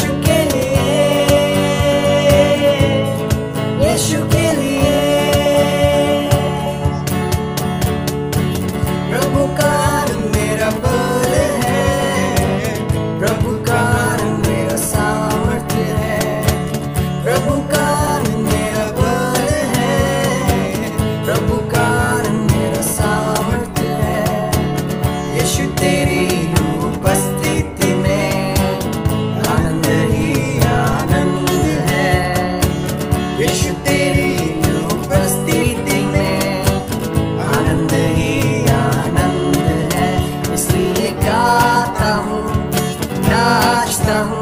You que ele estão